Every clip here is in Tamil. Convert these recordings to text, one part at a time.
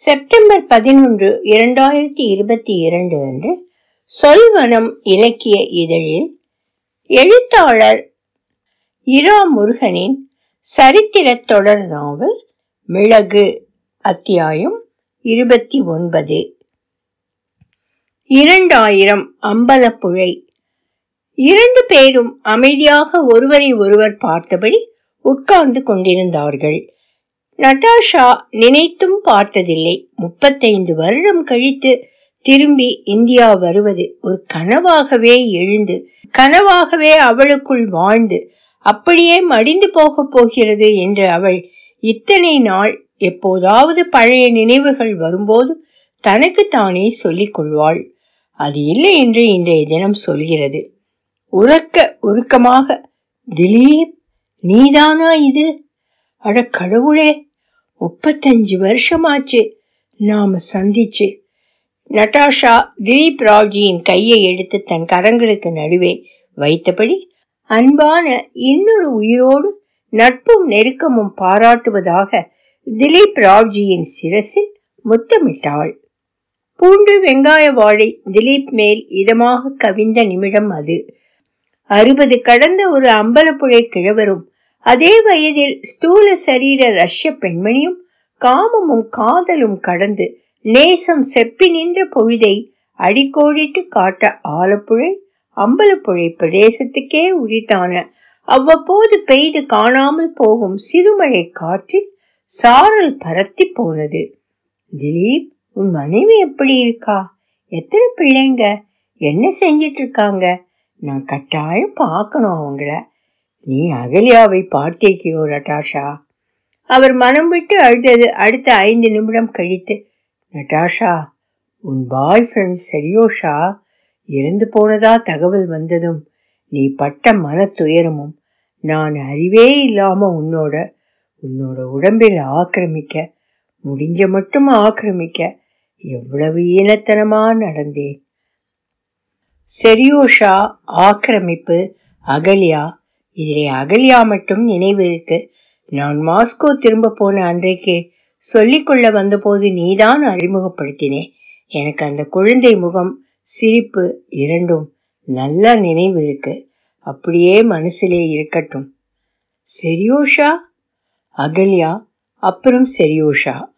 செப்டம்பர் பதினொன்று இரண்டாயிரத்தி இருபத்தி இரண்டு அன்று சொல்வனம் இலக்கிய இதழில் எழுத்தாளர் இரா முருகனின் சரித்திர தொடர் நாவல் மிளகு அத்தியாயம் இருபத்தி ஒன்பது. இரண்டாயிரம் அம்பலப்புழை. இரண்டு பேரும் அமைதியாக ஒருவரை ஒருவர் பார்த்தபடி உட்கார்ந்து கொண்டிருந்தார்கள். நட்டாஷா நினைத்தும் பார்த்ததில்லை. முப்பத்தைந்து வருடம் கழித்து திரும்பி இந்தியா வருவது ஒரு கனவாகவே எழுந்து கனவாகவே அவளுக்குள் வாழ்ந்து அப்படியே மடிந்து போகப் போகிறது என்று அவள் இத்தனை நாள் எப்போதாவது பழைய நினைவுகள் வரும்போது தனக்கு தானே சொல்லிக் கொள்வாள். அது இல்லை என்று இன்றைய தினம் சொல்கிறது. உறக்க உருக்கமாக திலீப் நீதானா இது? அட கடவுளே முப்பத்தஞ்சு வருஷமாச்சு. நாம சந்திச்சு. நட்டாஷா திலீப் ராவ்ஜியின் கையை எடுத்து தன் கரங்களுக்கு நடுவே வைத்தபடி அன்பான இன்னொரு உயிரோடு நட்பும் நெருக்கமும் பாராட்டுவதாக திலீப் ராவ்ஜியின் சிரசில் முத்தமிட்டாள். பூண்டு வெங்காய வாழை திலீப் மேல் இதமாக கவிந்த நிமிடம் அது. அறுபது கடந்த ஒரு அம்பலப்புழை கிழவரும் அதே வயதில் ஸ்தூல சரீர ரஷ்ய பெண்மணியும் காமமும் காதலும் கடந்து நேசம் செப்பி நின்ற பொழுதை அடிக்கோடிட்டு காட்ட ஆலப்புழை அம்பலப்புழை பிரதேசத்துக்கே உரித்தான அவ்வப்போது பெய்து காணாமல் போகும் சிறுமழை காற்றில் சாரல் பரத்தி போனது. திலீப் உன் மனைவி எப்படி இருக்கா? எத்தனை பிள்ளைங்க? என்ன செஞ்சிட்டு இருக்காங்க? நான் கட்டாயம் பார்க்கணும் அவங்கள. நீ அகலியாவை பார்த்தேக்கியோ நட்டாஷா? அவர் மனம் விட்டு அழுதது. அடுத்த ஐந்து நிமிடம் கழித்து நட்டாஷா உன் பாய் ஃப்ரெண்ட் சரியோஷா இறந்து போனதா தகவல் வந்ததும் நீ பட்ட மன துயரமும் நான் அறிவே இல்லாம உன்னோட உன்னோட உடம்பில் ஆக்கிரமிக்க முடிஞ்ச மட்டும் ஆக்கிரமிக்க எவ்வளவு ஈனத்தனமா நடந்தேன் செரியோஷா ஆக்கிரமிப்பு அகல்யா இதிலே அகல்யா மட்டும் நினைவு இருக்கு. நான் மாஸ்கோ திரும்ப போன அன்றைக்கு சொல்லிக்கொள்ள வந்தபோது நீதான் அறிமுகப்படுத்தினே. எனக்கு அந்த குழந்தை முகம் சிரிப்பு இரண்டும் நல்ல நினைவு இருக்கு. அப்படியே மனசிலே இருக்கட்டும். செரியோஷா? அகல்யா? அப்புறம் செரியோஷா.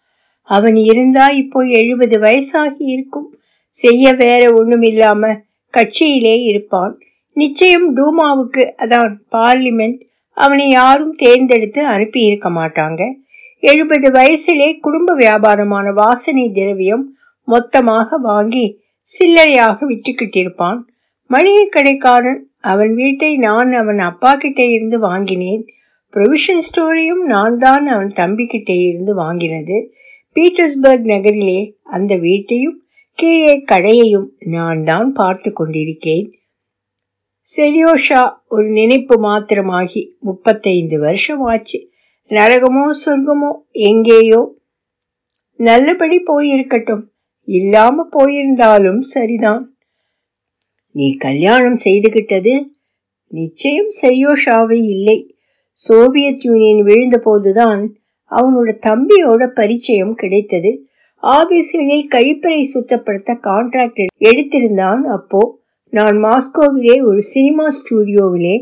அவன் இருந்தா இப்போ எழுபது வயசாகி இருக்கும். செய்ய வேற ஒண்ணும் இல்லாம கட்சியிலே இருப்பான். நிச்சயம் டூமாவுக்கு அதான் பார்லிமெண்ட் அவனை யாரும் தேர்ந்தெடுத்து அனுப்பி இருக்க மாட்டாங்க. எழுபது வயசிலே குடும்ப வியாபாரமான வாசனை திரவியம் மொத்தமாக வாங்கி சில்லறையாக விட்டுக்கிட்டிருப்பான் மளிகை கடைக்காரன் அவன் வீட்டை நான் அவன் அப்பா கிட்டே இருந்து வாங்கினேன். ப்ரொவிஷன் ஸ்டோரையும் நான் தான் அவன் தம்பிக்கிட்டே இருந்து வாங்கினது. பீட்டர்ஸ்பர்க் நகரிலே அந்த வீட்டையும் கீழே கடையையும் நான் தான் பார்த்து கொண்டிருக்கேன். செரியோஷா ஒரு நினைப்பு மாத்திரமாகி முப்பத்தைந்து வருஷம் ஆச்சு நரகமோ சொர்க்கமோ எங்கேயோ நல்லபடி போயிருக்கட்டும். இல்லாம போயிருந்தாலும் சரிதான். நீ கல்யாணம் செய்துகிட்டது நிச்சயம் செரியோஷாவை இல்லை. சோவியத் யூனியன் விழுந்தபோதுதான் அவனோட தம்பியோட பரிச்சயம் கிடைத்தது. ஆபீஸ்களில் கழிப்பறை சுத்தப்படுத்த கான்ட்ராக்ட் எடுத்திருந்தான் அப்போ. நான் மாஸ்கோவிலே ஒரு சினிமா ஸ்டூடியோவிலே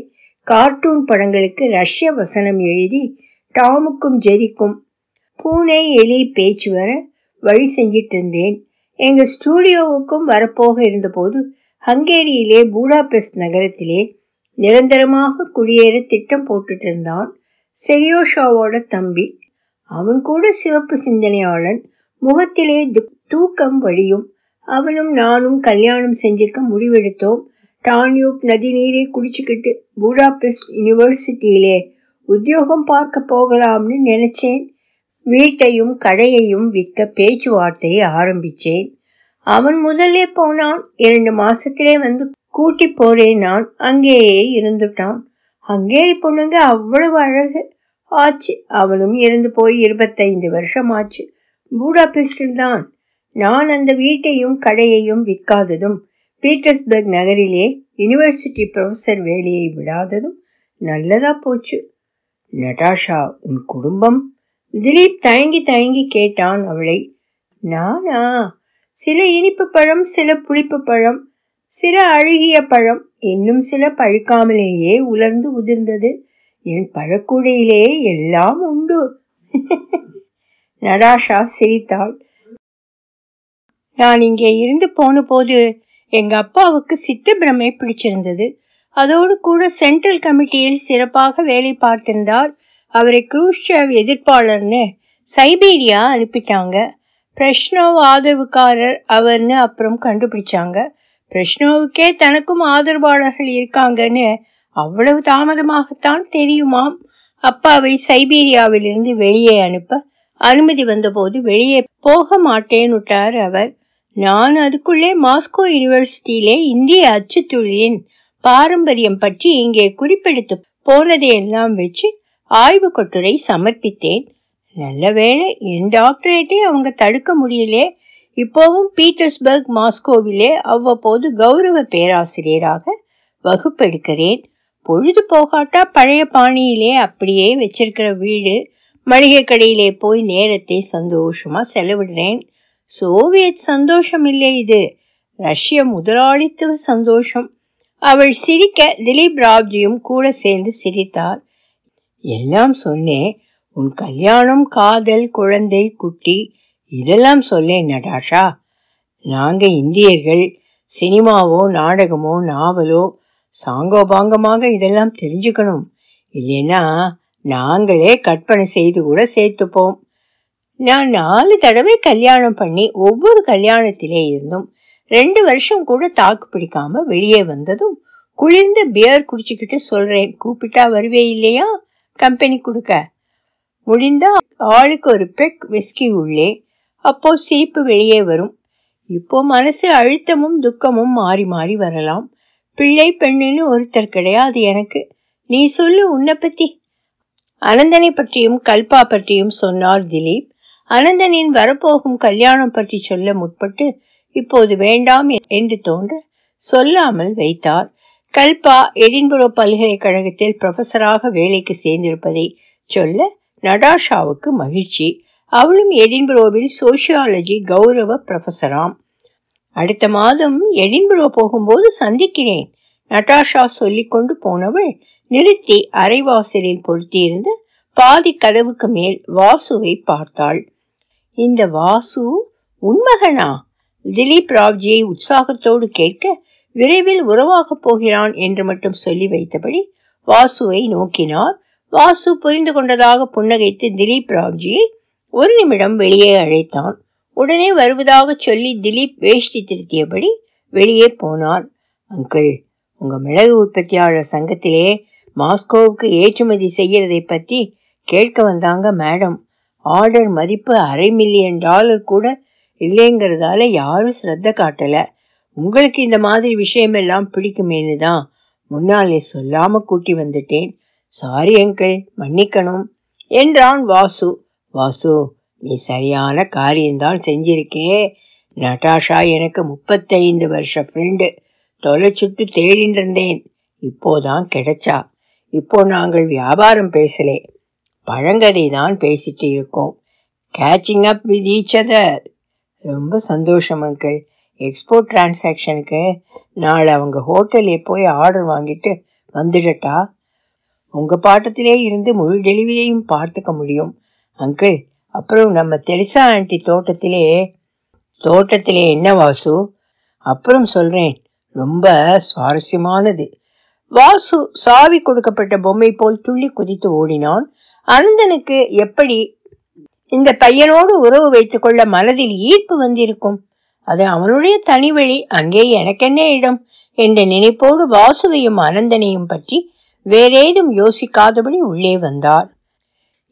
கார்ட்டூன் படங்களுக்கு ரஷ்ய வசனம் எழுதி டாமுக்கும் ஜெரிக்கும் பூனை எலி பேச்சு வர வழி செஞ்சிட்டு இருந்தேன். எங்கள் ஸ்டூடியோவுக்கும் வரப்போக இருந்தபோது ஹங்கேரியிலே பூடாபெஸ்ட் நகரத்திலே நிரந்தரமாக குடியேற திட்டம் போட்டுட்டு இருந்தான் செரியோஷாவோட தம்பி. அவன் கூட சிவப்பு சிந்தனையாளன் முகத்திலே தூக்கம் வழியும் அவனும் நானும் கல்யாணம் செஞ்சுக்க முடிவெடுத்தோம். டான்யூப் நதி நீரை குடிச்சுக்கிட்டு பூடாபெஸ்ட் யூனிவர்சிட்டியிலே உத்தியோகம் பார்க்க போகலாம்னு நினைச்சேன். வீட்டையும் கடையையும் விற்க பேச்சுவார்த்தையை ஆரம்பிச்சேன். அவன் முதல்லே போனான். இரண்டு மாசத்திலே வந்து கூட்டி போறேன் நான். அங்கேயே இருந்துட்டான். ஹங்கேரி பொண்ணுங்க அவ்வளவு அழகு. ஆச்சு அவனும் இறந்து போய் இருபத்தைந்து வருஷம் ஆச்சு பூடாபெஸ்டில் தான் நான் அந்த வீட்டையும் கடையையும் விற்காததும் பீட்டர்ஸ்பர்க் நகரிலே யூனிவர்சிட்டி ப்ரொஃபஸர் வேலையை விடாததும் நல்லதா போச்சு. நட்டாஷா உன் குடும்பம்? திலீப் தயங்கி தயங்கி கேட்டான் அவளை. நானா? சில இனிப்பு பழம் சில புளிப்பு பழம் சில அழுகிய பழம் இன்னும் சில பழுக்காமலேயே உலர்ந்து உதிர்ந்தது. என் பழக்கூடையிலே எல்லாம் உண்டு. நடாஷா சிரித்தாள். நான் இங்கே இருந்து போன போது எங்க அப்பாவுக்கு சித்த பிரமை பிடிச்சிருந்தது. அதோடு கூட சென்ட்ரல் கமிட்டியில் சிறப்பாக வேலை பார்த்திருந்தார். அவரை குரூஷ்சேவ் எதிர்ப்பாளர்னு சைபீரியா அனுப்பிட்டாங்க. பிரஷ்னோவ் ஆதரவுக்காரர் அவர்னு அப்புறம் கண்டுபிடிச்சாங்க. பிரஷ்னோவுக்கே தனக்கும் ஆதரவாளர்கள் இருக்காங்கன்னு அவ்வளவு தாமதமாகத்தான் தெரியுமாம். அப்பாவை சைபீரியாவிலிருந்து வெளியே அனுப்ப அனுமதி வந்தபோது வெளியே போக மாட்டேன்னுட்டார் அவர். நான் அதுக்குள்ளே மாஸ்கோ யூனிவர்சிட்டியிலே இந்திய அச்சுத்தொழிலின் பாரம்பரியம் பற்றி இங்கே குறிப்பெடுத்து போனதையெல்லாம் வச்சு ஆய்வு கட்டுரை சமர்ப்பித்தேன். நல்ல வேளை என் டாக்டரேட்டை அவங்க தடுக்க முடியலே. இப்போவும் பீட்டர்ஸ்பர்க் மாஸ்கோவிலே அவ்வப்போது கௌரவ பேராசிரியராக வகுப்பெடுக்கிறேன். பொழுது போகாட்டா பழைய பாணியிலே அப்படியே வச்சிருக்கிற வீடு. மளிகை கடையிலே போய் நேரத்தை சந்தோஷமா செலவிடுறேன். சோவியத் சந்தோஷம் இல்லை இது. ரஷ்ய முதலாளித்துவ சந்தோஷம். அவள் சிரிக்க திலீப் ராவ்ஜியும் கூட சேர்ந்து சிரித்தார் எல்லாம் சொன்னேன் உன் கல்யாணம் காதல் குழந்தை குட்டி இதெல்லாம் சொல்லேன் நடாஷா. நாங்க இந்தியர்கள் சினிமாவோ நாடகமோ நாவலோ சாங்கோபாங்கமாக இதெல்லாம் தெரிஞ்சுக்கணும். இல்லைன்னா நாங்களே கற்பனை செய்து கூட சேர்த்துப்போம். நான் நாலு தடவை கல்யாணம் பண்ணி ஒவ்வொரு கல்யாணத்திலே இருந்தும் ரெண்டு வருஷம் கூட தாக்கு பிடிக்காம வெளியே வந்ததும் குளிர்ந்த பியர் குடிச்சுக்கிட்டு சொல்றேன் கூப்பிட்டா வருவே இல்லையா? கம்பெனி கொடுக்க. முடிந்தா ஆளுக்கு ஒரு பெக் விஸ்கி உள்ளே அப்போ சீப்பு வெளியே வரும். இப்போ மனசு அழுத்தமும் துக்கமும் மாறி மாறி வரலாம். பிள்ளை பெண்ணுன்னு ஒருத்தர் கிடையாது எனக்கு. நீ சொல்லு உன்னை பத்தி. அனந்தனை பற்றியும் கல்பா பற்றியும் சொன்னார் திலீப். அனந்தனின் வரப்போகும் கல்யாணம் பற்றி சொல்ல முற்பட்டு இப்போது வேண்டாம் என்று தோன்ற சொல்லாமல் வைத்தார். கல்பா எடின்புரோ பல்கலைக்கழகத்தில் ப்ரொஃபஸராக வேலைக்கு சேர்ந்திருப்பதை சொல்ல நடாஷாவுக்கு மகிழ்ச்சி. அவளும் எடின்புரோவில் சோசியாலஜி கௌரவ ப்ரொஃபஸராம் அடுத்த மாதம் எடின்புரோ போகும்போது சந்திக்கிறேன் நட்டாஷா சொல்லிக்கொண்டு போனவள் நிறுத்தி அரைவாசலில் பொருத்தியிருந்த பாதி கதவுக்கு மேல் வாசுவை பார்த்தாள். இந்த வாசு உண்மகனா திலீப் ராவ்ஜியை உற்சாகத்தோடு கேட்க விரைவில் உறவாகப் போகிறான் என்று மட்டும் சொல்லி வைத்தபடி வாசுவை நோக்கினார். வாசு புரிந்து கொண்டதாக புன்னகைத்து திலீப் ராவ்ஜியை ஒரு நிமிடம் வெளியே அழைத்தான். உடனே வருவதாக சொல்லி திலீப் வேஷ்டி திருத்தியபடி வெளியே போனார். அங்கிள் உங்க மிளகு உற்பத்தியாளர் சங்கத்திலே மாஸ்கோவுக்கு ஏற்றுமதி செய்யறதை பத்தி கேட்க வந்தாங்க மேடம். ஆர்டர் மதிப்பு அரை மில்லியன் டாலர் கூட இல்லைங்கிறதால யாரும் ஸ்ரத்த காட்டல. உங்களுக்கு இந்த மாதிரி விஷயமெல்லாம் பிடிக்குமேனு தான் முன்னாலே சொல்லாம கூட்டி வந்துட்டேன். சாரி அங்கிள் மன்னிக்கணும். என்றான் வாசு. வாசு நீ சரியான காரியம்தான் செஞ்சிருக்கே. நட்டாஷா எனக்கு முப்பத்தைந்து வருஷ ஃப்ரெண்டு தொலைச்சுட்டு தேடிட்டு இருந்தேன். இப்போதான் கிடைச்சா. இப்போ நாங்கள் வியாபாரம் பேசலே. பழங்கதை தான் பேசிட்டு இருக்கோம். Catching up with each other ரொம்ப சந்தோஷம் அங்கிள் எக்ஸ்போர்ட் டிரான்சாக்ஷனுக்கு நாளை அவங்க ஹோட்டலே போய் ஆர்டர் வாங்கிட்டு வந்துடட்டா? உங்கள் பாட்டத்திலே இருந்து முழு டெலிவரியும் பார்த்துக்க முடியும். அங்கிள் அப்புறம் நம்ம தெளிசா ஆண்டி தோட்டத்திலே தோட்டத்திலே என்ன வாசு? அப்புறம் சொல்கிறேன் ரொம்ப சுவாரஸ்யமானது. வாசு சாவி கொடுக்கப்பட்ட பொம்மை போல் துள்ளி குதித்து ஓடினான். அனந்தனுக்கு எப்படி இந்த பையனோடு உறவு வைத்துக்கொள்ள மனதில் ஈர்ப்பு வந்திருக்கும்? அது அவனுடைய தனி வழி அங்கே எனக்கென்ன இடம்? என்ற நினைப்போடு வாசுவையும் அனந்தனையும் பற்றி வேறேதும் யோசிக்காதபடி உள்ளே வந்தார்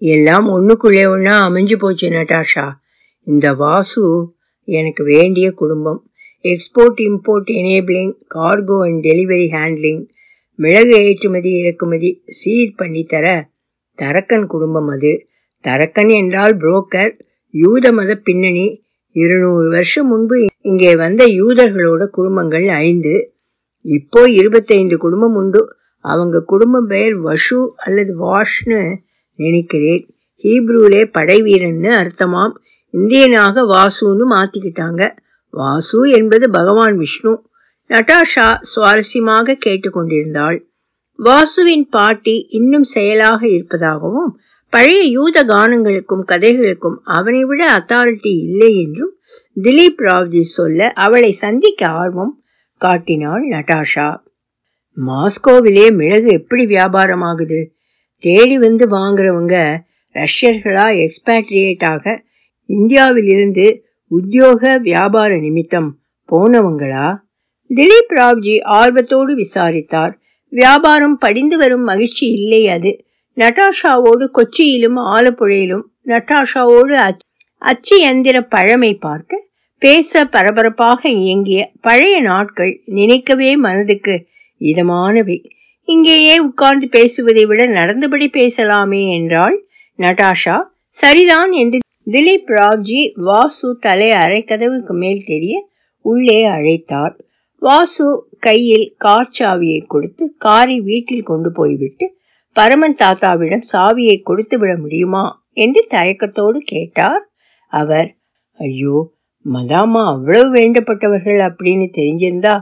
எல்லாம் ஒண்ணுக்குள்ளே ஒன்னா அமைஞ்சு போச்சு நட்டாஷா. இந்த வாசு எனக்கு வேண்டிய குடும்பம். Export import enabling cargo and delivery handling மிளகு ஏற்றுமதி இறக்குமதி சீர் பண்ணித்தர தரக்கன் குடும்பம் அது. தரக்கன் என்றால் புரோக்கர் யூத மத பின்னணி. இருநூறு வருஷம் முன்பு இங்கே வந்த யூதர்களோட குடும்பங்கள் ஐந்து. இப்போ இருபத்தைந்து குடும்பம் உண்டு. அவங்க குடும்பம் பெயர் வஷு அல்லது வாஷ்னு நினைக்கிறேன். ஹீப்ரூலே படைவீரன்னு அர்த்தமாம். இந்தியனாக வாசுன்னு மாத்திக்கிட்டாங்க. வாசு என்பது பகவான் விஷ்ணு. நட்டாஷா சுவாரஸ்யமாக கேட்டுக்கொண்டிருந்தாள். வாசுவின் பாட்டி இன்னும் செயலாக இருப்பதாகவும் பழைய யூத கானங்களுக்கும் கதைகளுக்கும் அவனை விட அத்தாரிட்டி இல்லை என்றும் திலீப் ராவ்ஜி சொல்ல அவளை சந்திக்க ஆர்வம் காட்டினாள் நட்டாஷா மாஸ்கோவிலே மிளகு எப்படி வியாபாரம் ஆகுது தேடி வந்து வாங்குறவங்க ரஷ்யர்களா எக்ஸ்பேட்ரியேட்டாக இந்தியாவிலிருந்து உத்தியோக வியாபார நிமித்தம் போனவங்களா? திலீப் ராவ்ஜி ஆர்வத்தோடு விசாரித்தார். வியாபாரம் படிந்து வரும் மகிழ்ச்சி இல்லை அது. நட்டாஷாவோடு கொச்சியிலும் ஆலப்புழையிலும் நட்டாஷாவோடு அச்சு எந்திர பழமை பார்க்க பேச பரபரப்பாக இயங்கிய பழைய நாட்கள் நினைக்கவே மனதுக்கு இதமானவை. இங்கேயே உட்கார்ந்து பேசுவதை விட நடந்தபடி பேசலாமே என்றாள் நட்டாஷா. சரிதான் என்று திலீப் ராவ்ஜி வாசு தலை அரைக்கதவுக்கு மேல் தெரிய உள்ளே அழைத்தார். வாசு கையில் கார் சாவியை கொடுத்து காரை வீட்டில் கொண்டு போய்விட்டு பரமன் தாத்தாவிடம் சாவியை கொடுத்து விட முடியுமா என்று தயக்கத்தோடு கேட்டார். அவர் ஐயோ மதாமா அவ்வளவு வேண்டப்பட்டவர்கள் அப்படின்னு தெரிஞ்சிருந்தா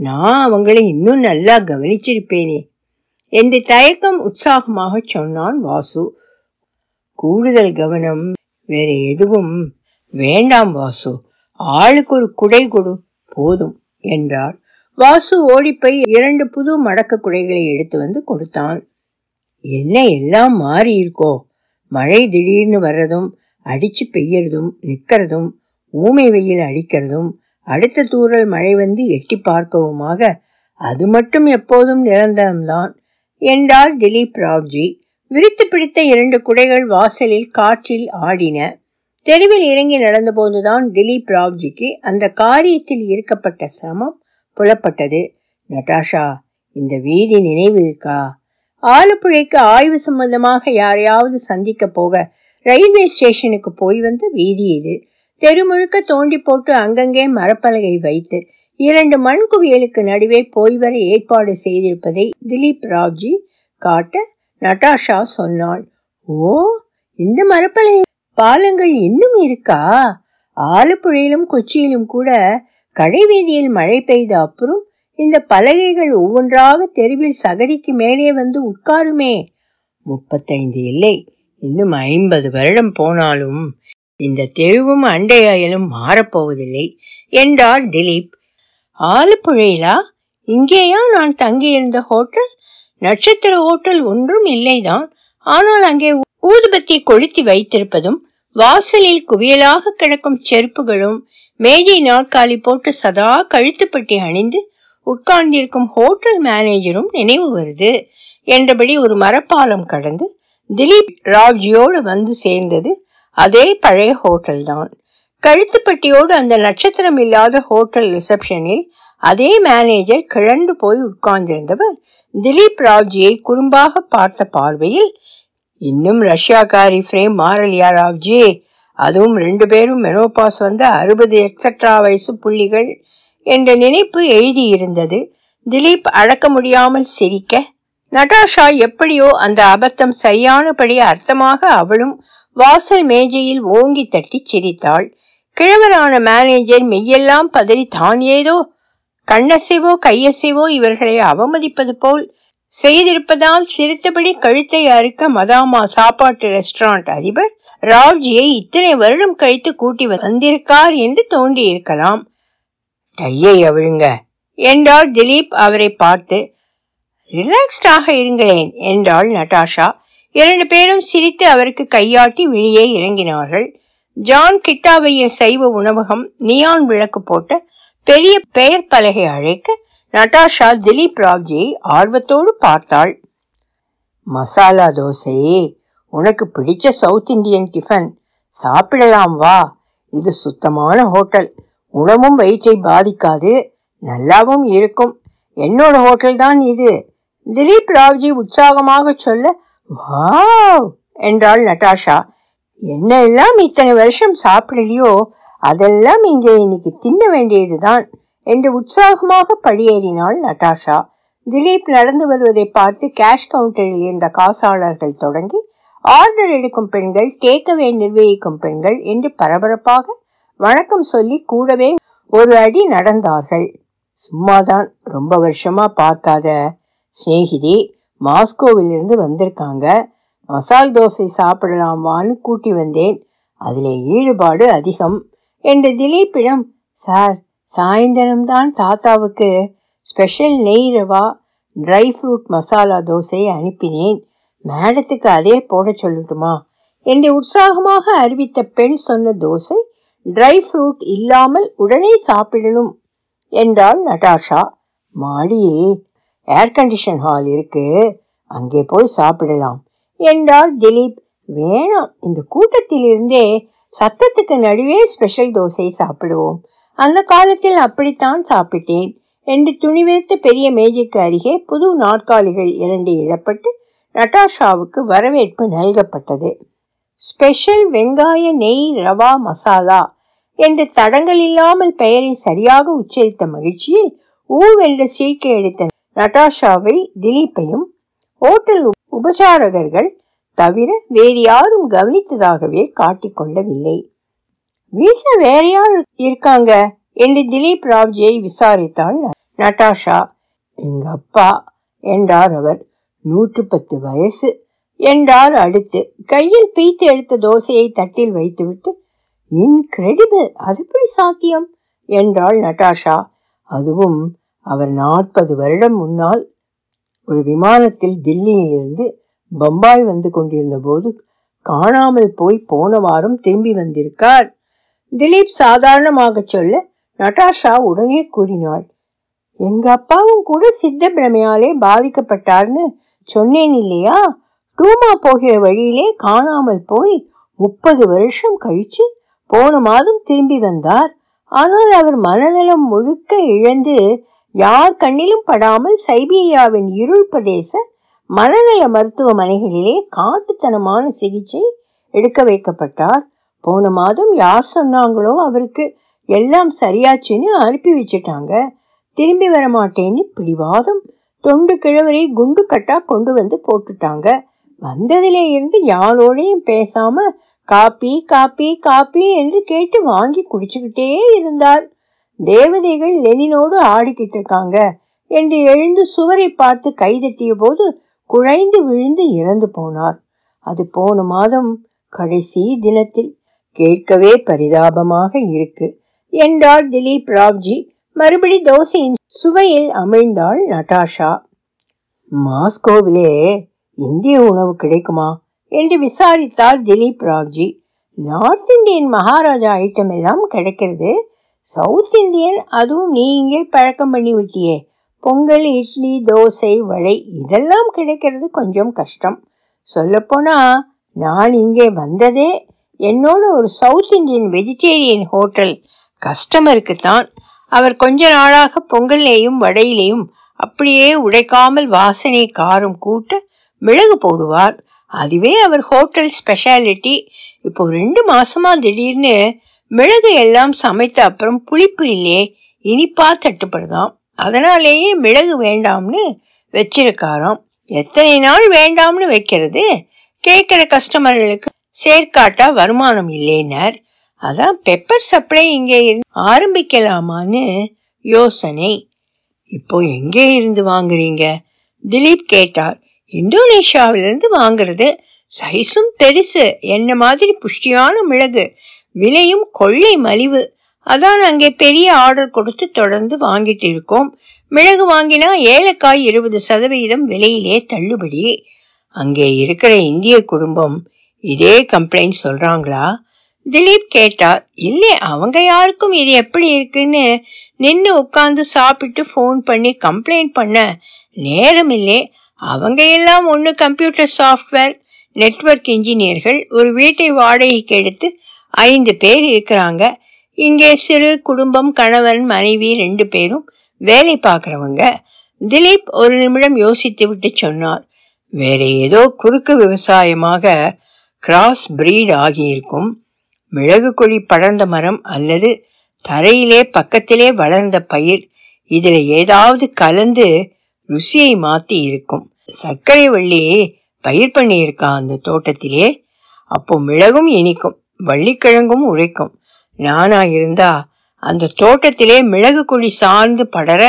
நான் அவங்களை இன்னும் நல்லா கவனிச்சிருப்பேனே என்று தயக்கம் உற்சாகமாக சொன்னான் வாசு. கூடுதல் கவனம் வேற எதுவும் வேண்டாம் வாசு. ஆளுக்கு ஒரு குடை கொடு போதும். என்றார். வாசு ஓடிப்போய் இரண்டு புது மடக்க குடைகளை எடுத்து வந்து கொடுத்தான். என்ன எல்லாம் மாறி இருக்கோ? மழை திடீர்னு வர்றதும் அடிச்சு பெய்யறதும் நிற்கிறதும் ஊமை வெயில் அடிக்கிறதும் அடுத்த தூரல் மழை வந்து எட்டி பார்க்கவுமாக அது மட்டும் எப்போதும் நிரந்தரம்தான் என்றார் திலீப் ராவ்ஜி. விரித்து பிடித்த இரண்டு குடைகள் வாசலில் காற்றில் ஆடின தெருவில் இறங்கி நடந்தபோதுதான் திலீப் ராவ்ஜிக்கு அந்த காரியத்தில் இருக்கப்பட்ட சிரமம் புலப்பட்டது. நட்டாஷா இந்த வீதி நினைவு இருக்கா? ஆலப்புழைக்கு ஆய்வு சம்பந்தமாக யாரையாவது சந்திக்க போக ரயில்வே ஸ்டேஷனுக்கு போய் வந்த வீதி இது. தெரு முழுக்க தோண்டி போட்டு அங்கங்கே மரப்பலகை வைத்து இரண்டு மண் குவியலுக்கு நடுவே போய் வர ஏற்பாடு செய்திருப்பதை திலீப் ராவ்ஜி காட்ட நட்டாஷா சொன்னாள். ஓ இந்த மரப்பலகை பாலங்கள் இன்னும் இருக்கா? ஆலப்புழையிலும் கொச்சியிலும் கூட கடைவீதியில் மழை பெய்த அப்புறம் இந்த பலகைகள் ஒவ்வொன்றாக தெருவில் சகதிக்கு மேலே வந்து உட்காருமே. முப்பத்தைந்து இல்லை இன்னும் ஐம்பது வருடம் போனாலும் இந்த தெருவும் அண்டை அயலும் மாறப்போவதில்லை என்றார் திலீப். ஆலப்புழையிலா? இங்கேயா நான் தங்கியிருந்த ஹோட்டல்? நட்சத்திர ஹோட்டல் ஒன்றும் இல்லைதான். ஆனால் அங்கே ஊதுபத்தி கொளுத்தி வைத்திருப்பதும் வாசலில் குவியலாக கிடக்கும் செருப்புகளும் மேஜை நாற்காலி போட்டு சதா கழுத்துப்பட்டி அணிந்து உட்கார்ந்திருக்கும் ஹோட்டல் மேனேஜரும் நினைவு வருது என்றபடி ஒரு மரப்பாலம் கடந்து திலீப் ராவ்ஜியோடு வந்து சேர்ந்தது அதே பழைய ஹோட்டல் தான் கழுத்துப்பட்டியோடு அந்த நட்சத்திரம் இல்லாத ஹோட்டல் ரிசப்ஷனில் அதே மேனேஜர் கிழண்டு போய் உட்கார்ந்திருந்தவர் திலீப் ராவ்ஜியை குறும்பாக பார்த்த பார்வையில் இன்னும் ரஷ்யாக்காரி ஃப்ரேம் மாறலியா ராவ்ஜி அதுவும் ரெண்டு பேரும் மெனோபாஸ் வந்த அறுபது எக்ஸட்ரா வயசு புள்ளிகள் என்ற நினைப்பு எழுதியிருந்தது. திலீப் அடக்க முடியாமல் சிரிக்க நட்டாஷா எப்படியோ அந்த அபத்தம் சரியானபடி அர்த்தமாக அவளும் வாசல் மேஜையில் ஓங்கி தட்டி சிரித்தாள். கிழவரான மேனேஜர் மெய்யெல்லாம் பதறி தான் ஏதோ கண்ணசைவோ கையசைவோ இவர்களை அவமதிப்பது போல் செய்திருப்பதால் சிரித்தபடி கழுத்தை அறுக்க மதாமா சாப்பாட்டு ரெஸ்டாரண்ட் அதிபர் ராவ்ஜியை இத்தனை வருடம் கழித்து கூட்டி வந்திருக்கார் என்று தோன்றியிருக்கலாம். டையை அவிழுங்க என்றார் திலீப் அவரை பார்த்து. ரிலாக்ஸ்டாக இருங்களேன் என்றாள் நட்டாஷா. இரண்டு பேரும் சிரித்து அவருக்கு கையாட்டி வெளியே இறங்கினார்கள். ஜான் கிட்டாவையின் சைவ உணவகம் நியான் விளக்கு போட்ட பெரிய பெயர் பலகை அழைக்க நட்டாஷா திலீப் ராவ்ஜியை ஆர்வத்தோடு பார்த்தாள். மசாலா தோசை. உனக்கு பிடிச்ச சவுத் இந்தியன் டிஃபன். சாப்பிடலாம் வா. இது சுத்தமான ஹோட்டல். உணவும் வயிற்றை பாதிக்காது. நல்லாவும் இருக்கும். என்னோட ஹோட்டல் தான் இது. திலீப் ராவ்ஜி உற்சாகமாக சொல்ல வாவ் என்றாள் நட்டாஷா என்னெல்லாம் இத்தனை வருஷம் சாப்பிடலையோ அதெல்லாம் இங்கே இன்னைக்கு தின்ன வேண்டியதுதான் என்று உற்சாகமாக படியேறினாள் நட்டாஷா. திலீப் நடந்து வருவதை பார்த்து கேஷ் கவுண்டரில் இருந்த காசாளர்கள் தொடங்கி ஆர்டர் எடுக்கும் பெண்கள் டேக்கவே நிர்வகிக்கும் பெண்கள் என்று பரபரப்பாக வணக்கம் சொல்லி கூடவே ஒரு அடி நடந்தார்கள். சும்மாதான் ரொம்ப வருஷமா பார்க்காத. சிநேகிதி மாஸ்கோவிலிருந்து வந்திருக்காங்க. மசால் தோசை சாப்பிடலாமான்னு கூட்டி வந்தேன். அதில் ஈடுபாடு அதிகம். என்று திலீப்பிடம் சார் சாயந்தரம்தான் தாத்தாவுக்கு ஸ்பெஷல் நெய் ரவா ட்ரை ஃப்ரூட் மசாலா தோசையை அனுப்பினேன். மேடத்துக்கு அதே போட சொல்லட்டுமா? என்று உற்சாகமாக அறிவித்த பெண் சொன்ன தோசை ட்ரை ஃப்ரூட் இல்லாமல் உடனே சாப்பிடணும் என்றாள் நட்டாஷா மாடியில் ஏர் கண்டிஷன் ஹால் இருக்கு. அங்கே போய் சாப்பிடலாம். என்றார் திலீப். வேணாம் இந்த கூட்டத்திலிருந்தே சத்தத்துக்கு நடுவே ஸ்பெஷல் தோசை சாப்பிடுவோம். அந்த காலத்தில் அப்படித்தான் சாப்பிட்டேன் என்று துணிவெடுத்த பெரிய மேஜைக்கு அருகே புது நாற்காலிகள் இரண்டு இடப்பட்டு நட்டாஷாவுக்கு வரவேற்பு நல்கப்பட்டது. ஸ்பெஷல் வெங்காய நெய் ரவா மசாலா என்று தடங்கள் இல்லாமல் பெயரை சரியாக உச்சரித்த மகிழ்ச்சியில் ஊவென்ற சீழ்க்கை எடுத்த நட்டாஷாவை திலீப்பையும் ஓட்டல் உபச்சாரகர்கள் தவிர வேறு யாரும் கவனித்ததாகவே காட்டிக்கொள்ளவில்லை வீட்டில் வேற யார் இருக்காங்க? என்று திலீப் ராவ்ஜியை விசாரித்தாள் நட்டாஷா. எங்க அப்பா என்றார் அவர். நூற்று பத்து வயசு என்றார் அடுத்து. கையில் பீத்து எடுத்த தோசையை தட்டில் வைத்துவிட்டு இன்கிரெடிபிள்! அது எப்படி சாத்தியம்? என்றாள் நட்டாஷா. அதுவும் அவர் நாற்பது வருடம் முன்னால் ஒரு விமானத்தில் தில்லியிலிருந்து பம்பாய் வந்து கொண்டிருந்த போது காணாமல் போய் போன வாரம் திரும்பி வந்திருக்கார். திலீப் சாதாரணமாக சொல்ல நட்டாஷா உடனே கூறினாள் எங்க அப்பாவும் கூட சித்த பிரமையாலே பாதிக்கப்பட்டார்னு சொன்னேன் இல்லையா? டூமா போகிற வழியிலே காணாமல் போய் முப்பது வருஷம் கழிச்சு போன மாதம் திரும்பி வந்தார். ஆனால் அவர் மனநலம் முழுக்க இழந்து யார் கண்ணிலும் படாமல் சைபீரியாவின் இருள் பிரதேச மனநல மருத்துவமனைகளிலே காட்டுத்தனமான சிகிச்சை எடுக்க வைக்கப்பட்டார். போன மாதம் யார் சொன்னாங்களோ அவருக்கு எல்லாம் சரியாச்சுன்னு அனுப்பி வச்சுட்டாங்க. திரும்பி வர மாட்டேன்னு பிடிவாதம் தொண்டு கிழவரை குண்டு கட்டா கொண்டு வந்து போட்டுட்டாங்க. வந்ததிலே இருந்து யாரோடையும் பேசாம காப்பி காப்பி காப்பி என்று கேட்டு வாங்கி குடிச்சுக்கிட்டே இருந்தார். தேவதைகள் லெனினோடு ஆடிக்கிட்டு இருக்காங்க என்று எழுந்து சுவரை பார்த்து கைதட்டிய போது குழைந்து விழுந்து இறந்து போனார். அது போன மாதம் கடைசி தினத்தில் கேட்கவே பரிதாபமாக இருக்கு என்றார் திலீப் ராவ்ஜி. மறுபடி தோசையின் சுவையில் அமிழ்ந்தாள் நட்டாஷா. மாஸ்கோவிலே இந்திய உணவு கிடைக்குமா என்று விசாரித்தார் Dilip Raoji. North Indian Maharaja item எல்லாம் கிடைக்கிறது. சவுத் இந்தியன் அதுவும் நீ இங்கே பழக்கம் பண்ணி விட்டியே பொங்கல் இட்லி தோசை வடை இதெல்லாம் கிடைக்கிறது கொஞ்சம் கஷ்டம். சொல்லப்போனா நான் இங்கே வந்ததே என்னோட ஒரு சவுத் இந்தியன் வெஜிடேரியன் ஹோட்டல். கஸ்டமருக்கு தான். அவர் கொஞ்ச நாளாக பொங்கல்லையும் வடையிலேயும் அப்படியே உடைக்காமல் வாசனை காரம் கூட்ட மிளகு போடுவார். அதுவே அவர் ஹோட்டல் ஸ்பெஷாலிட்டி. இப்போ ரெண்டு மாசமா திடீர்னு மிளகு எல்லாம் சமைத்த அப்புறம் புளிப்பு இல்லையே இனிப்பா தட்டுப்படுதாம். அதனாலேயே மிளகு வேண்டாம்னு வச்சிருக்காராம். எத்தனை நாள் வேண்டாம்னு வைக்கிறது? கேட்கிற கஸ்டமர்களுக்கு சேர்க்காட்டா வருமானம் இல்லைனர். அதான் பெப்பர் சப்ளை இங்கே இருந்து ஆரம்பிக்கலாமான்னு யோசனை. இப்போ எங்கே இருந்து வாங்குறீங்க? திலீப் கேட்டார். இந்தோனேஷியாவிலிருந்து வாங்குறது. சைஸும் பெருசு. என்ன மாதிரி புஷ்டியான மிளகு. விலையும் கொள்ளை மலிவு. அதான் அங்கே பெரிய ஆர்டர் கொடுத்து தொடர்ந்து வாங்கிட்டு இருக்கோம். மிளகு வாங்கினா ஏலக்காய் இருபது சதவிகிதம் விலையிலே தள்ளுபடி. அங்கே இருக்கிற இந்திய குடும்பம் இதே கம்ப்ளைண்ட் சொல்றாங்களா? திலீப் கேட்டார் இல்லை அவங்க யாருக்கும் இது எப்படி இருக்குன்னு? நின்று உட்காந்து சாப்பிட்டு ஃபோன் பண்ணி கம்ப்ளைண்ட் பண்ண நேரம் இல்லை. அவங்க எல்லாம் ஒன்று கம்ப்யூட்டர் சாஃப்ட்வேர் நெட்வொர்க் இன்ஜினியர்கள் ஒரு வீட்டை வாடகைக்கு எடுத்து ஐந்து பேர் இருக்கிறாங்க. இங்கே சிறு குடும்பம் கணவன் மனைவி ரெண்டு பேரும் வேலை பார்க்குறவங்க. திலீப் ஒரு நிமிடம் யோசித்து விட்டு சொன்னார் வேற ஏதோ குறுக்கு விவசாயமாக கிராஸ் பிரீட் ஆகியிருக்கும். மிளகு கொடி படர்ந்த மரம் அல்லது தரையிலே பக்கத்திலே வளர்ந்த பயிர். இதில் ஏதாவது கலந்து ருசியை மாத்தி இருக்கும். சர்க்கரை வள்ளி பயிர் பண்ணியிருக்கான் அந்த தோட்டத்திலே. அப்போ மிளகும் இனிக்கும். வள்ளிக்கிழங்கும் உரைக்கும் நானா இருந்தா அந்த தோட்டத்திலே மிளகு கொடி சார்ந்து படர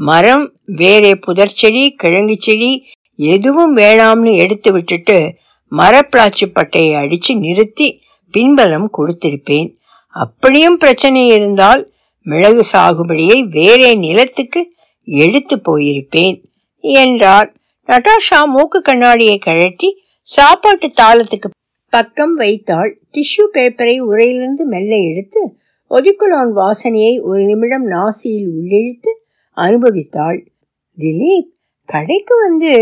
மரம் வேறே புதர்ச்செடி கிழங்கு செடி எதுவும் வேணாம்னு எடுத்து விட்டுட்டு மரப்பிளாச்சி பட்டையை அடிச்சு நிறுத்தி பின்பலம் கொடுத்திருப்பேன். அப்படியும் பிரச்சனை இருந்தால் மிளகு சாகுபடியை வேறே நிலத்துக்கு எடுத்து போயிருப்பேன் என்றார். நட்டாஷா மூக்கு கண்ணாடியை கழட்டி சாப்பாட்டு தாளத்துக்கு பக்கம் வைத்தாள். டிஷ்யூ பேப்பரை உரையிலிருந்து மெல்ல எடுத்து ஒதுக்குலான் வாசனையை ஒரு நிமிடம் நாசியில் உள்ளிழுத்து அனுபவித்தாள். திலீப் கடைக்கு வந்து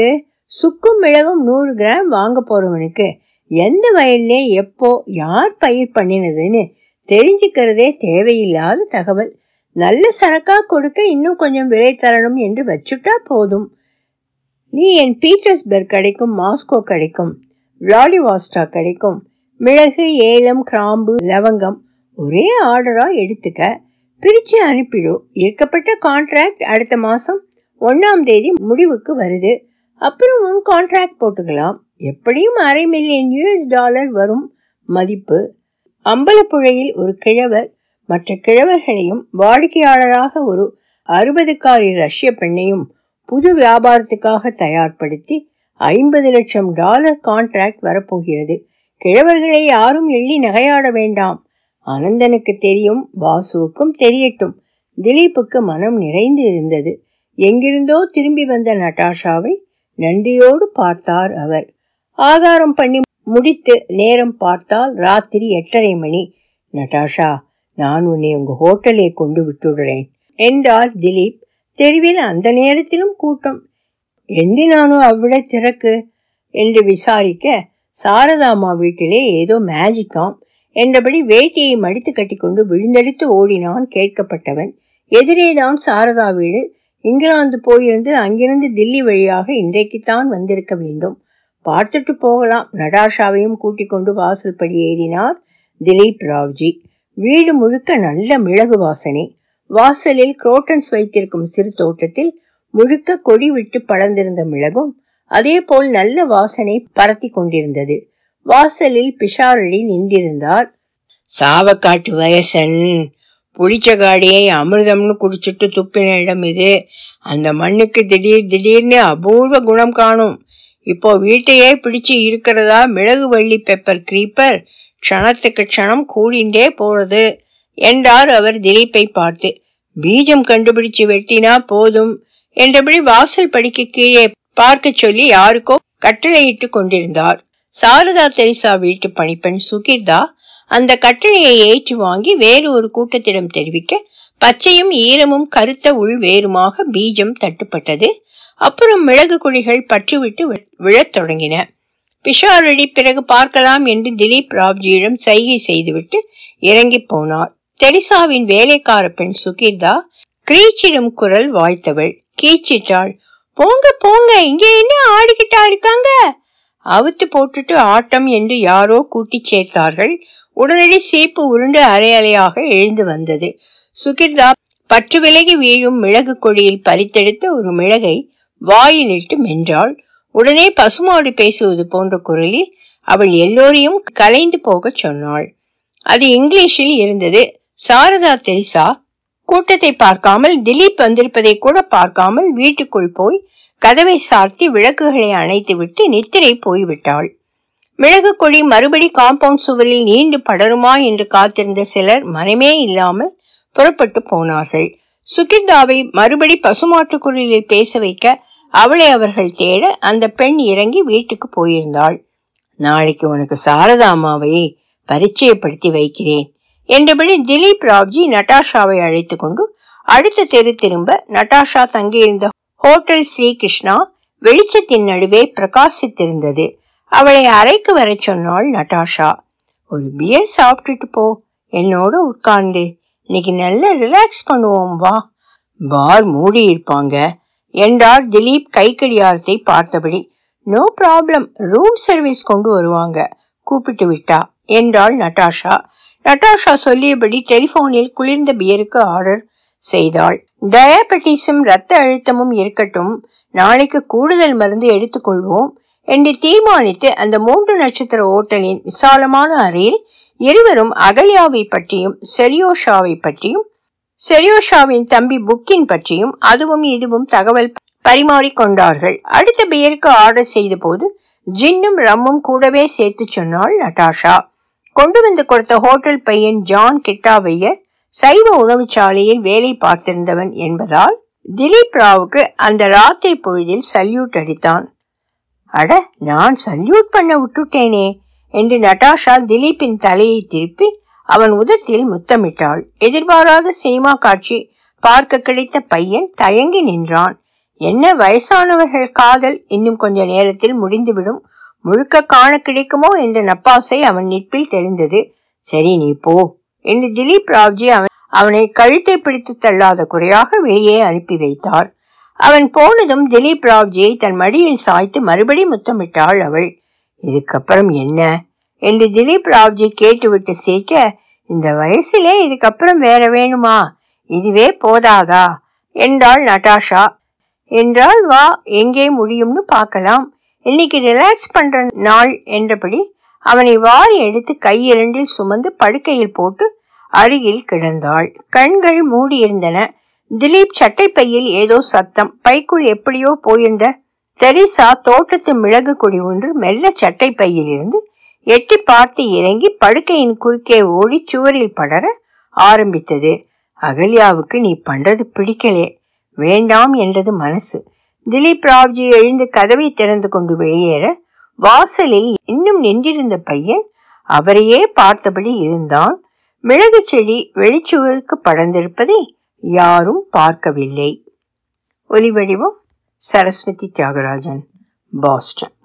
சுக்கும் மிளகும் நூறு கிராம் வாங்க போறவனுக்கு எந்த வயல்ல எப்போ யார் பயிர் பண்ணினதுன்னு தெரிஞ்சுக்கிறதே தேவையில்லாத தகவல். நல்ல சரக்கா கொடுக்க இன்னும் கொஞ்சம் விலை தரணும் என்று வச்சுட்டா போதும். நீ என் பீட்டர்ஸ்பர்க் கிடைக்கும் மாஸ்கோ கிடைக்கும் லாலிவாஸ்டா கிடைக்கும். மிளகு ஏலம் கிராம்பு லவங்கம் ஒரே ஆர்டரா எடுத்துக்க. பிரிச்சு அனுப்பிடும் இருக்கப்பட்ட கான்ட்ராக்ட் அடுத்த மாசம் ஒன்னாம் தேதி முடிவுக்கு வருது. அப்புறம் உன் கான்ட்ராக்ட் போட்டுக்கலாம். எப்படியும் அரை மில்லியன் யூஎஸ் டாலர் வரும் மதிப்பு. அம்பலப்புழையில் ஒரு கிழவர் மற்ற கிழவர்களையும் வாடிக்கையாளராக ஒரு அறுபதுக்காரி ரஷ்ய பெண்ணையும் புது வியாபாரத்துக்காக தயார்படுத்தி ஐம்பது லட்சம் டாலர் கான்ட்ராக்ட் வரப்போகிறது. கிழவர்களை யாரும் எள்ளி நகையாட வேண்டாம். அனந்தனுக்கு தெரியும் வாசுவுக்கும் தெரியட்டும். திலீப்புக்கு மனம் நிறைந்து இருந்தது எங்கிருந்தோ திரும்பி வந்த நட்டாஷாவை நன்றியோடு பார்த்தார் அவர். ஆகாரம் பண்ணி முடித்து நேரம் பார்த்தால் ராத்திரி எட்டரை மணி. நட்டாஷா நான் உன்னை உங்க ஹோட்டலே கொண்டு விட்டுடுறேன் என்றார் திலீப். தெருவில் அந்த நேரத்திலும் கூட்டம். எந்தினானோ அவ்விட திறக்கு? என்று விசாரிக்க சாரதாமா வீட்டிலே ஏதோ மேஜிக்காம் என்றபடி வேட்டியை மடித்து கட்டிக்கொண்டு விழுந்தெடுத்து ஓடினான் கேட்கப்பட்டவன். எதிரேதான் சாரதா வீடு. இங்கிலாந்து போயிருந்து அங்கிருந்து தில்லி வழியாக இன்றைக்குத்தான் வந்திருக்க வேண்டும். பார்த்துட்டு போகலாம். நடாஷாவையும் கூட்டிக் கொண்டு வாசல் படி ஏறினார் திலீப் ராவ்ஜி. வீடு முழுக்க நல்ல மிளகு வாசனை. வாசலில் குரோட்டன்ஸ் வைத்திருக்கும் சிறு தோட்டத்தில் முழுக்க கொடி விட்டு படர்ந்திருந்த மிளகும் அதே போல் நல்ல வாசனை பரத்தி கொண்டிருந்தது. வாசலில் பிஷாரடி நின்றிருந்தார். சாவக்காட்டு வயசன் புளிச்ச காடியை அமிர்தம்னு குடிச்சிட்டு துப்பின இடம் இது. அந்த மண்ணுக்கு திடீர் திடீர்னு அபூர்வ குணம் காணும். இப்போ வீட்டையே பிடிச்சு இருக்கிறதா மிளகு வள்ளி பெப்பர் கிரீப்பர் க்ஷணத்துக்கு க்ஷணம் கூடிண்டே போறது என்றார் அவர் திலீப்பை பார்த்து. பீஜம் கண்டுபிடிச்சு வெட்டினா போதும். என்றபடி வாசல் படிக்கு கீழே பார்க்க சொல்லி யாருக்கோ கட்டளையிட்டு கொண்டிருந்தார். சாரதா தெரிசா வீட்டு பணிப்பெண் சுகிர்தா அந்த கட்டளையை ஏற்றி வாங்கி வேறு ஒரு கூட்டத்திடம் தெரிவிக்க பச்சையும் ஈரமும் கருத்த உள் வேறுமாக பீஜம் தட்டுப்பட்டது. அப்புறம் மிளகு குழிகள் பற்றிவிட்டு விழத் தொடங்கின. பிஷாரடி பிறகு பார்க்கலாம் என்று திலீப் ராவ்ஜியிடம் சைகை செய்துவிட்டு இறங்கி போனார். தெரிசாவின் வேலைக்கார பெண் சுகிர்தா கிரீச்சிடும் குரல் வாய்த்தவள். கீச்சிட்டாள். போங்க போங்க இங்க என்ன ஆடிக்கிட்டா இருக்காங்க? அவுத்து போட்டுட்டு ஆட்டம் என்று யாரோ கூட்டி சேர்த்தார்கள். உடனடி சீப்பு உருண்டு அரை அலையாக எழுந்து வந்தது. சுகிர்தா பற்று விலகி வீழும் மிளகு கொடியில் பறித்தெடுத்த ஒரு மிளகை வாயிலிட்டு மென்றாள். உடனே பசுமாடு பேசுவது போன்ற குரலில் அவள் எல்லோரையும் கலைந்து போகச் சொன்னாள். அது இங்கிலீஷில் இருந்தது. சாரதா தெரிசா கூட்டத்தை பார்க்காமல் திலீப் வந்திருப்பதை கூட பார்க்காமல் வீட்டுக்குள் போய் கதவை சார்த்தி விளக்குகளை அணைத்து விட்டு நித்திரை போய்விட்டாள். மிளகு கொடி மறுபடி காம்பவுண்ட் சுவரில் நீண்டு படருமா என்று காத்திருந்த சிலர் மனமே இல்லாமல் புறப்பட்டு போனார்கள். சுகிர்தாவை மறுபடி பசுமாட்டு குரலில் பேச வைக்க அவளை அவர்கள் தேட அந்த பெண் இறங்கி வீட்டுக்கு போயிருந்தாள். நாளைக்கு உனக்கு சாரதா அம்மாவை பரிச்சயப்படுத்தி வைக்கிறேன். என்றபடி திலீப் ராவ்ஜி நட்டாஷாவை அழைத்து கொண்டு அடுத்த தெரு திரும்ப நட்டாஷா தங்கியிருந்த ஹோட்டல் ஸ்ரீகிருஷ்ணா வெளிச்சத்தின் நடுவே பிரகாசித்திருந்தது. அவளை அறைக்கு வர சொன்னாள் நட்டாஷா. ஒரு பியர் சாப்பிட்டுட்டு போ என்னோட உட்கார்ந்து. இன்னைக்கு நல்லா ரிலாக்ஸ் பண்ணுவோம் வா. பார் மூடி இருப்பாங்க என்றார் திலீப் கைக்கடியாரத்தை பார்த்தபடி. நோ ப்ராப்ளம் ரூம் சர்வீஸ் கொண்டு வருவாங்க கூப்பிட்டு விட்டா என்றாள் நட்டாஷா. நட்டாஷா சொல்லியபடி டெலிபோனில் குளிர்ந்த பியருக்கு ஆர்டர் செய்தாள். டயபெட்டிஸும் ரத்த அழுத்தமும் இருக்கட்டும். நாளைக்கு கூடுதல் மருந்து எடுத்துக்கொள்வோம் என்று தீர்மானித்து அந்த மூன்று நட்சத்திர ஓட்டலின் விசாலமான அறையில் இருவரும் அகல்யாவை பற்றியும் செரியோஷாவை பற்றியும் செரியோஷாவின் தம்பி புக்கின் பற்றியும் அதுவும் இதுவும் தகவல் பரிமாறிக்கொண்டார்கள் அடுத்த பியருக்கு ஆர்டர் செய்த போது ஜின்னும் ரம்மும் கூடவே சேர்த்து சொன்னாள் நட்டாஷா கொண்டு வந்து கொடுத்த ஹோட்டல் பையன் ஜான் கிட்டாவையர் சைவ உணவுச்சாலையில் வேலை பார்த்திருந்தவன் என்பதால் திலீப் ராவுக்கு அந்த ராத்திரி பொழுதில் சல்யூட் அடித்தான். அட நான் சல்யூட் பண்ண விட்டுட்டேனே என்று நட்டாஷா திலீப்பின் தலையை திருப்பி அவன் உதட்டில் முத்தமிட்டாள். எதிர்பாராத சினிமா காட்சி பார்க்க கிடைத்த பையன் தயங்கி நின்றான். என்ன வயசானவர்கள் காதல் இன்னும் கொஞ்ச நேரத்தில் முடிந்துவிடும் முழுக்க காண கிடைக்குமோ என்ற நப்பாசை அவன் நிற்பில் தெரிந்தது சரி நீ போ என்று திலீப் ராவ்ஜி அவன் அவனை கழுத்தை பிடித்து தள்ளாத குறையாக வெளியே அனுப்பி வைத்தார். அவன் போனதும் திலீப் ராவ்ஜியை தன் மடியில் சாய்த்து மறுபடி முத்தமிட்டாள் அவள். இதுக்கப்புறம் என்ன? என்று திலீப் ராவ்ஜி கேட்டுவிட்டு சேர்க்க இந்த வயசிலே இதுக்கப்புறம் வேற வேணுமா? இதுவே போதாதா? என்றாள் நட்டாஷா. என்றால் வா எங்கே முடியும்னு பார்க்கலாம். இன்னைக்கு ரிலாக்ஸ் பண்ற நாள் என்றபடி அவனை வாரி எடுத்து கையிரண்டில் சுமந்து படுக்கையில் போட்டு அருகில் கிடந்தாள். கண்கள் மூடியிருந்தன. திலீப் சட்டைப்பையில் ஏதோ சத்தம். பைக்குள் எப்படியோ போயிருந்த தெரிசா தோட்டத்து மிளகு கொடி ஒன்று மெல்ல சட்டைப்பையில் இருந்து எட்டி பார்த்து இறங்கி படுக்கையின் குறுக்கே ஓடி சுவரில் படர ஆரம்பித்தது. அகல்யாவுக்கு நீ பண்றது பிடிக்கலே. வேண்டாம் என்றது மனசு. திலீப் ராவ்ஜி எழுந்து கதவை திறந்து கொண்டு வெளியேற வாசலில் இன்னும் நின்றிருந்த பையன் அவரையே பார்த்தபடி இருந்தான். மிளகு செடி வெளிச்சுவருக்கு படர்ந்திருப்பதை யாரும் பார்க்கவில்லை. ஒலிவடிவம் சரஸ்வதி தியாகராஜன் பாஸ்டன்.